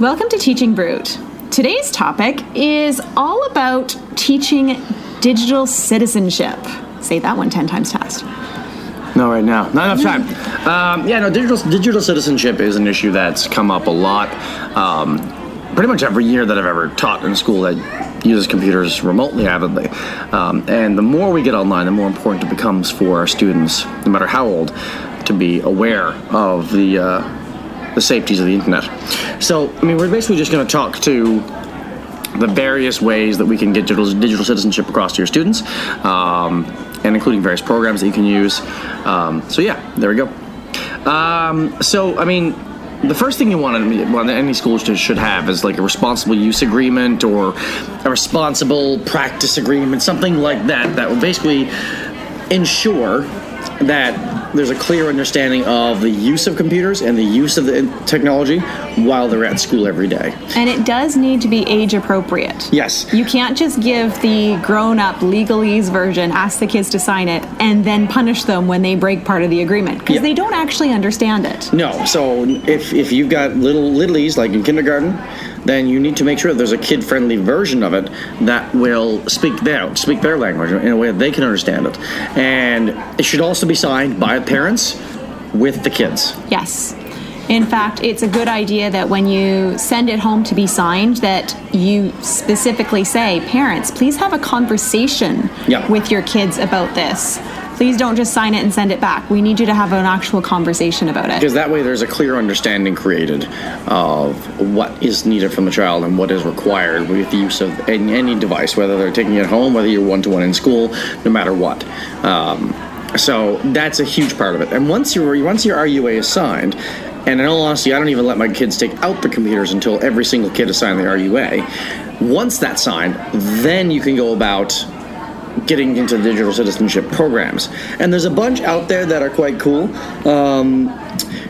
Welcome to Teaching Brood. Today's topic is all about teaching digital citizenship. Say that one 10 times fast. No, right now. Not enough time. Um, yeah, no, digital, digital citizenship is an issue that's come up a lot. Um, pretty much every year that I've ever taught in a school that uses computers remotely avidly. Um, and the more we get online, the more important it becomes for our students, no matter how old, to be aware of the, uh, the safeties of the internet. So, I mean, we're basically just going to talk to the various ways that we can get digital, digital citizenship across to your students, um, and including various programs that you can use. Um, so yeah, there we go. Um, so I mean, the first thing you want, want any school should have is like a responsible use agreement or a responsible practice agreement, something like that. That will basically ensure that there's a clear understanding of the use of computers and the use of the technology while they're at school every day. And it does need to be age appropriate. Yes. You can't just give the grown up legalese version, ask the kids to sign it, and then punish them when they break part of the agreement because Yeah. they don't actually understand it. No. So if, if you've got little littlies like in kindergarten, then you need to make sure there's a kid-friendly version of it that will speak their speak their language in a way that they can understand it, and it should also be signed by parents with the kids. Yes. In fact, it's a good idea that when you send it home to be signed, that you specifically say, parents, please have a conversation Yeah. with your kids about this. Please don't just sign it and send it back. We need you to have an actual conversation about it. Because that way there's a clear understanding created of what is needed from the child and what is required with the use of any, any device, whether they're taking it home, whether you're one to one in school, no matter what. Um, so that's a huge part of it. And once your once your RUA is signed, and in all honesty, I don't even let my kids take out the computers until every single kid has signed the RUA. Once that's signed, then you can go about getting into digital citizenship programs. And there's a bunch out there that are quite cool. Um,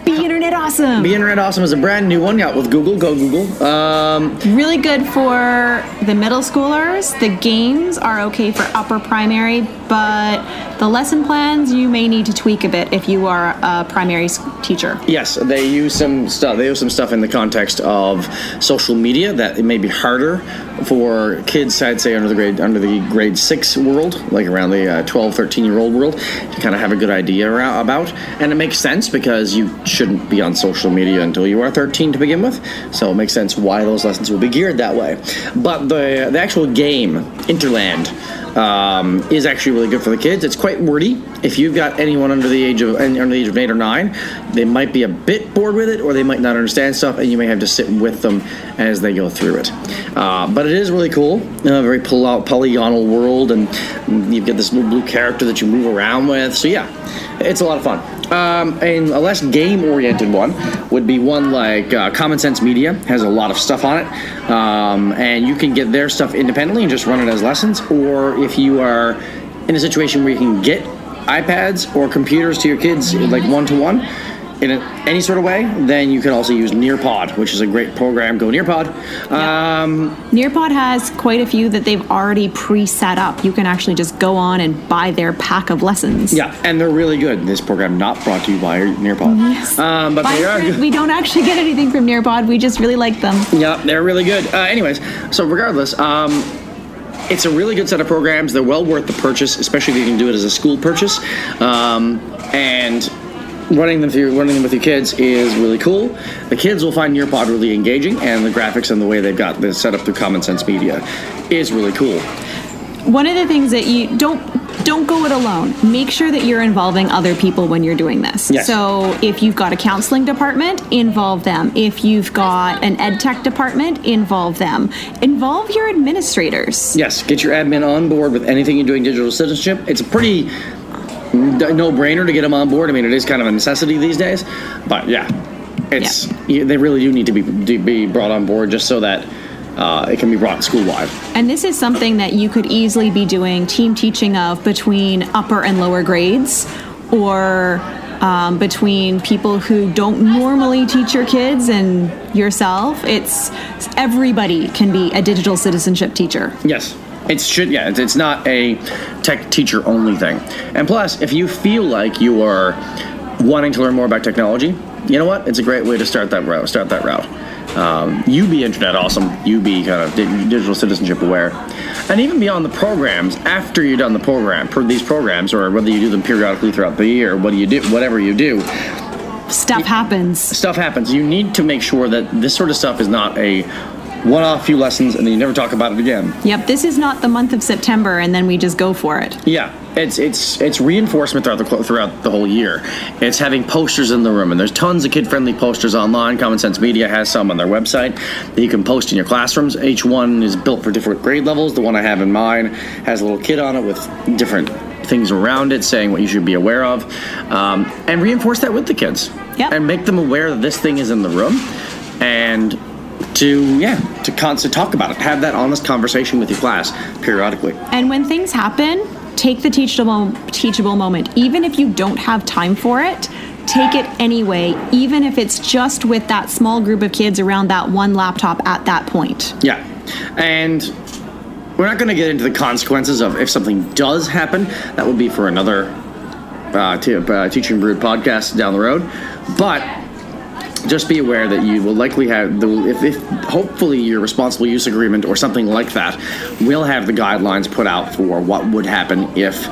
Be Internet Awesome! Be Red Awesome is a brand new one out with Google. Go Google. Um, really good for the middle schoolers. The games are okay for upper primary, but the lesson plans you may need to tweak a bit if you are a primary teacher. yes, they use some stuff. They use some stuff in the context of social media that it may be harder for kids. I'd say under the grade under the grade six world, like around the uh, 12, 13 year old world, to kind of have a good idea about. And it makes sense because you shouldn't be on social media until you are 13 to begin with. So it makes sense why those lessons will be geared that way. But the the actual game, Interland. um, is actually really good for the kids. It's quite wordy. If you've got anyone under the age of under the age of eight or nine, they might be a bit bored with it, or they might not understand stuff, and you may have to sit with them as they go through it. Uh, but it is really cool. A very poly- polygonal world, and you've got this little blue character that you move around with. So yeah, it's a lot of fun. Um, and a less game-oriented one would be one like uh, Common Sense Media has a lot of stuff on it, um, and you can get their stuff independently and just run it as lessons. Or if you are in a situation where you can get iPads or computers to your kids like one to one in a, any sort of way, then you can also use Nearpod, which is a great program. Go Nearpod. Um, Nearpod has quite a few that they've already pre-set up. You can actually just go on and buy their pack of lessons. yeah, and they're really good. This program not brought to you by Nearpod. Yes. Um, but they are good. we don't actually get anything from Nearpod. We just really like them. Yeah, they're really good. Uh, anyways, so regardless, um, it's a really good set of programs. They're well worth the purchase, especially if you can do it as a school purchase. Um, and running them through, running them with your kids is really cool. The kids will find Nearpod really engaging, and the graphics and the way they've got this set up through Common Sense Media is really cool. One of the things that you don't don't go it alone. Make sure that you're involving other people when you're doing this. Yes. So if you've got a counseling department, involve them. If you've got an ed tech department, involve them. Involve your administrators. Yes, get your admin on board with anything you're doing digital citizenship. It's a pretty no brainer to get them on board. I mean, it is kind of a necessity these days, but yeah, it's you- they really do need to be to be brought on board just so that uh, it can be brought school wide. And this is something that you could easily be doing team teaching of between upper and lower grades or um, between people who don't normally teach your kids and yourself. It's everybody can be a digital citizenship teacher. Yes. It should, yeah. It's, not a tech teacher only thing. And plus, if you feel like you are wanting to learn more about technology, you know what? It's a great way to start that route. Start that route. um, you be internet awesome, you be kind of di- digital citizenship aware, and even beyond the programs. After you're done the program, per these programs, or whether you do them periodically throughout the year, what do you do? Whatever you do, Stuff happens. stuff happens. You need to make sure that this sort of stuff is not a one-off few lessons and then you never talk about it again. Yep, this is not the month of September and then we just go for it. Yeah, it's it's it's reinforcement throughout the throughout the whole year. It's having posters in the room, and there's tons of kid-friendly posters online. Common Sense Media has some on their website that you can post in your classrooms. Each one is built for different grade levels. The one I have in mine has a little kid on it with different things around it saying what you should be aware of, um, and reinforce that with the kids. Yep. And make them aware that this thing is in the room, and to yeah to constantly talk about it. Have that honest conversation with your class periodically. And when things happen, take the teachable teachable moment. Even if you don't have time for it, take it anyway, even if it's just with that small group of kids around that one laptop at that point. Yeah, and we're not going to get into the consequences of if something does happen. That would be for another uh, t- uh, Teaching Brood podcast down the road. But just be aware that you will likely have the if, if hopefully your responsible use agreement or something like that will have the guidelines put out for what would happen if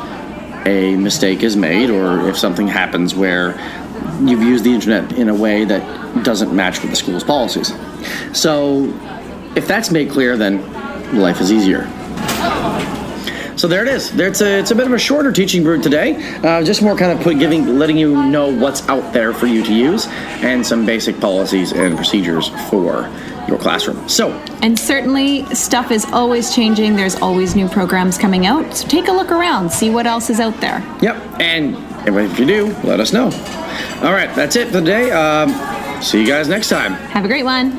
a mistake is made or if something happens where you've used the internet in a way that doesn't match with the school's policies. So if that's made clear, then life is easier. So there it is. There, it's a it's a bit of a shorter teaching brood today. Uh, just more kind of put, giving letting you know what's out there for you to use and some basic policies and procedures for your classroom. So And certainly, stuff is always changing. There's always new programs coming out. So take a look around, see what else is out there. Yep, and if you do, let us know. All right, that's it for today. Um, see you guys next time. Have a great one.